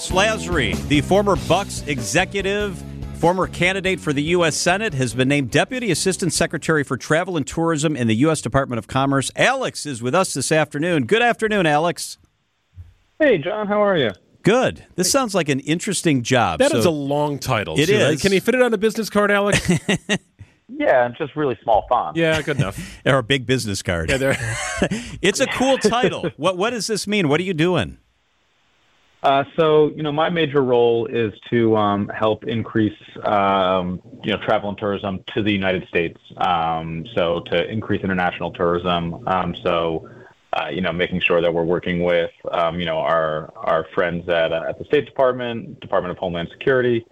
Alex Lasry, the former Bucks executive, former candidate for the U.S. Senate, has been named Deputy Assistant Secretary for Travel and Tourism in the U.S. Department of Commerce. Alex is with us this afternoon. Good afternoon, Alex. Hey, John, how are you? Good. This sounds like an interesting job. That so, is a long title. It too, right? is. Can you fit it on a business card, Alex? Yeah, it's just really small font. yeah, good enough. or a big business card. Yeah, there. it's a cool title. What What does this mean? What are you doing? Uh, so, you know, my major role is to um, help increase, um, you know, travel and tourism to the United States. Um, so, to increase international tourism. Um, so, uh, you know, making sure that we're working with, um, you know, our our friends at uh, at the State Department, Department of Homeland Security,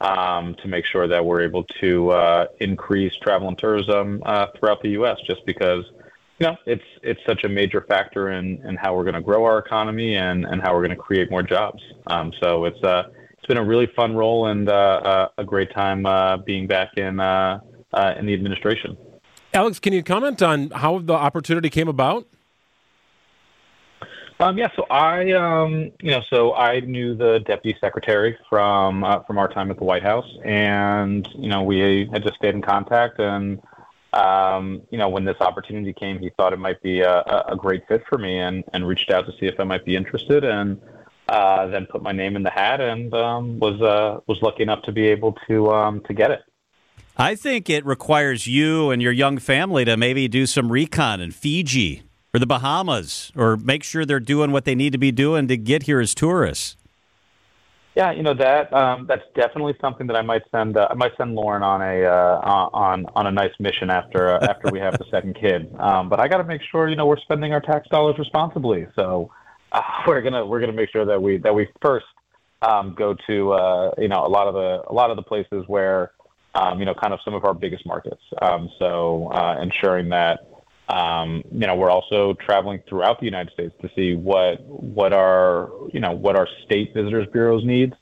um, to make sure that we're able to uh, increase travel and tourism uh, throughout the U.S. Just because you know, it's it's such a major factor in, in how we're going to grow our economy and, and how we're going to create more jobs. Um, so it's uh, it's been a really fun role and uh, uh, a great time uh, being back in uh, uh, in the administration. Alex, can you comment on how the opportunity came about? Um, yeah, so I, um, you know, so I knew the deputy secretary from uh, from our time at the White House, and you know, we had just stayed in contact. And um, you know, when this opportunity came, he thought it might be a, a great fit for me, and and reached out to see if I might be interested, and uh, then put my name in the hat, and um, was uh, was lucky enough to be able to um, to get it. I think it requires you and your young family to maybe do some recon in Fiji or the Bahamas, or make sure they're doing what they need to be doing to get here as tourists. Yeah, you know that um, that's definitely something that I might send. Uh, I might send Lauren on a uh, on on a nice mission after uh, after we have the second kid. Um, but I got to make sure you know we're spending our tax dollars responsibly. So uh, we're gonna we're gonna make sure that we that we first um, go to uh, you know a lot of the a lot of the places where um, you know kind of some of our biggest markets. Um, so uh, ensuring that um, you know, we're also traveling throughout the United States to see what what our you know what our state visitors bureaus needs,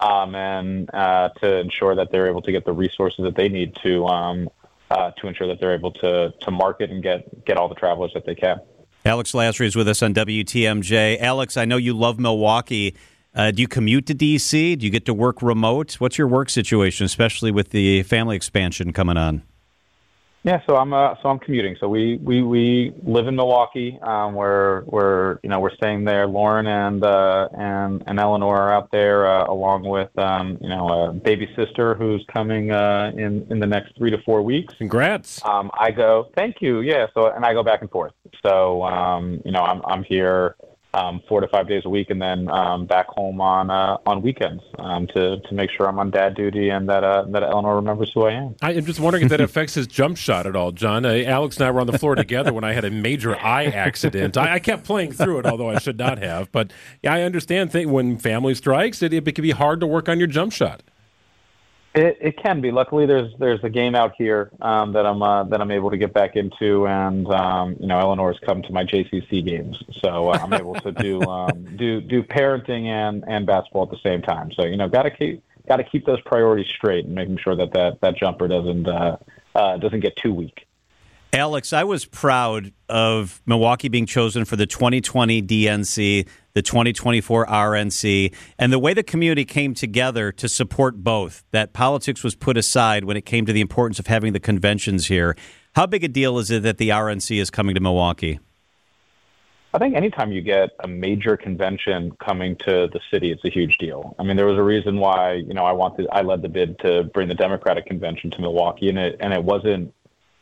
um, and uh, to ensure that they're able to get the resources that they need to um, uh, to ensure that they're able to to market and get get all the travelers that they can. Alex Lasry is with us on WTMJ. Alex, I know you love Milwaukee. Uh, do you commute to DC? Do you get to work remote? What's your work situation, especially with the family expansion coming on? Yeah, so I'm uh, so I'm commuting. So we we, we live in Milwaukee. Um, we're we're you know we're staying there. Lauren and uh, and and Eleanor are out there uh, along with um, you know a baby sister who's coming uh, in in the next three to four weeks. Congrats. Um, I go, thank you. Yeah. So and I go back and forth. So um, you know I'm I'm here um, four to five days a week, and then um, back home on uh, on weekends um, to to make sure I'm on dad duty and that uh, that Eleanor remembers who I am. I am just wondering if that affects his jump shot at all, John. Uh, Alex and I were on the floor together when I had a major eye accident. I, I kept playing through it, although I should not have. But yeah, I understand th- when family strikes, it, it can be hard to work on your jump shot. It, it can be. Luckily, there's there's a game out here um, that I'm uh, that I'm able to get back into, and um, you know, Eleanor's come to my JCC games, so uh, I'm able to do um, do do parenting and and basketball at the same time. So you know, got to keep got to keep those priorities straight and making sure that that that jumper doesn't uh, uh, doesn't get too weak. Alex, I was proud of Milwaukee being chosen for the 2020 DNC, the 2024 RNC, and the way the community came together to support both. That politics was put aside when it came to the importance of having the conventions here. How big a deal is it that the RNC is coming to Milwaukee? I think anytime you get a major convention coming to the city, it's a huge deal. I mean, there was a reason why you know I wanted I led the bid to bring the Democratic convention to Milwaukee, and it and it wasn't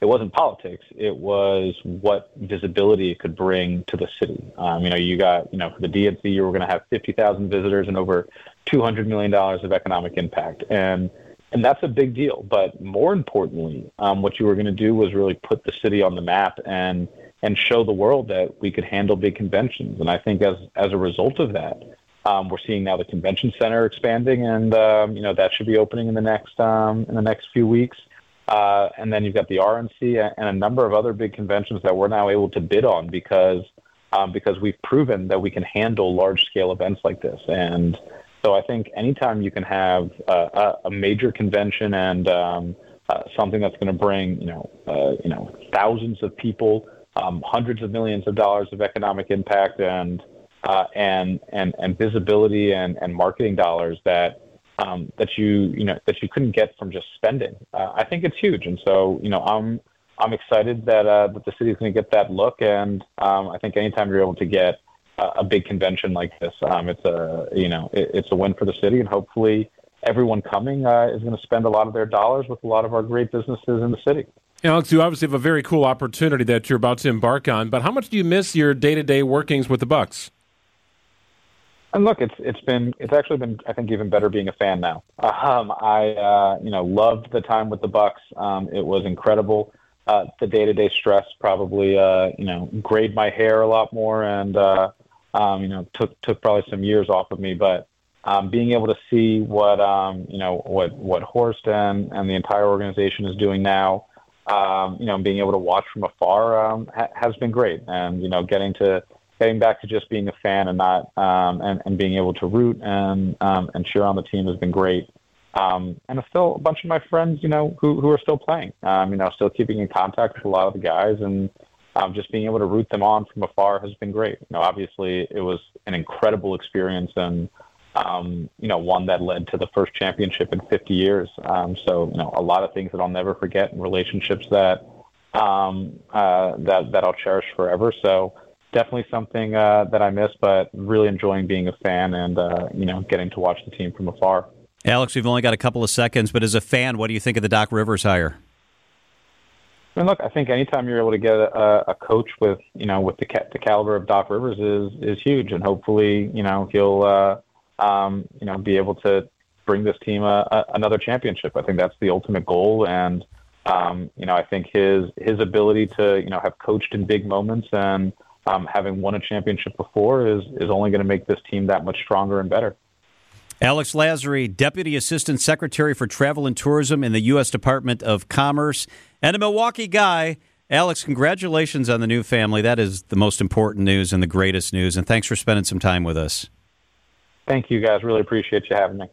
it wasn't politics. It was what visibility it could bring to the city. Um, you know, you got you know for the DNC, you were going to have fifty thousand visitors and over two hundred million dollars of economic impact, and and that's a big deal. But more importantly, um, what you were going to do was really put the city on the map and and show the world that we could handle big conventions. And I think as as a result of that, um, we're seeing now the convention center expanding, and um, you know that should be opening in the next um, in the next few weeks. Uh, and then you've got the RNC and a number of other big conventions that we're now able to bid on because um, because we've proven that we can handle large scale events like this. And so I think anytime you can have a, a major convention and um, uh, something that's going to bring you know uh, you know thousands of people, um, hundreds of millions of dollars of economic impact, and uh, and and and visibility and and marketing dollars that um, that you you know that you couldn't get from just spending. Uh, I think it's huge, and so you know I'm I'm excited that uh, that the city is going to get that look, and um, I think anytime you're able to get a, a big convention like this, um, it's a you know it, it's a win for the city, and hopefully everyone coming uh, is going to spend a lot of their dollars with a lot of our great businesses in the city. Alex, you obviously have a very cool opportunity that you're about to embark on, but how much do you miss your day to day workings with the Bucks? And look, it's it's been it's actually been I think even better being a fan now. Um, I uh, you know loved the time with the Bucks. Um, it was incredible. Uh, the day to day stress probably uh, you know grayed my hair a lot more and uh, um, you know took took probably some years off of me. But um, being able to see what um, you know what what Horst and and the entire organization is doing now, um, you know, being able to watch from afar um, ha- has been great. And you know, getting to getting back to just being a fan and not um, and, and being able to root and um, and cheer on the team has been great. Um, and still a bunch of my friends, you know, who who are still playing. Um, you know, still keeping in contact with a lot of the guys and um, just being able to root them on from afar has been great. You know, obviously it was an incredible experience and um, you know one that led to the first championship in 50 years. Um, so you know a lot of things that I'll never forget and relationships that um, uh, that that I'll cherish forever. So definitely something uh, that I miss, but really enjoying being a fan and uh, you know getting to watch the team from afar. Alex, we've only got a couple of seconds, but as a fan, what do you think of the Doc Rivers hire? I mean, look, I think anytime you're able to get a, a coach with you know with the the caliber of Doc Rivers is is huge, and hopefully you know he'll uh, um, you know be able to bring this team a, a, another championship. I think that's the ultimate goal, and um, you know I think his his ability to you know have coached in big moments and um, having won a championship before is is only going to make this team that much stronger and better. Alex Lasry, Deputy Assistant Secretary for Travel and Tourism in the U.S. Department of Commerce, and a Milwaukee guy. Alex, congratulations on the new family. That is the most important news and the greatest news. And thanks for spending some time with us. Thank you, guys. Really appreciate you having me.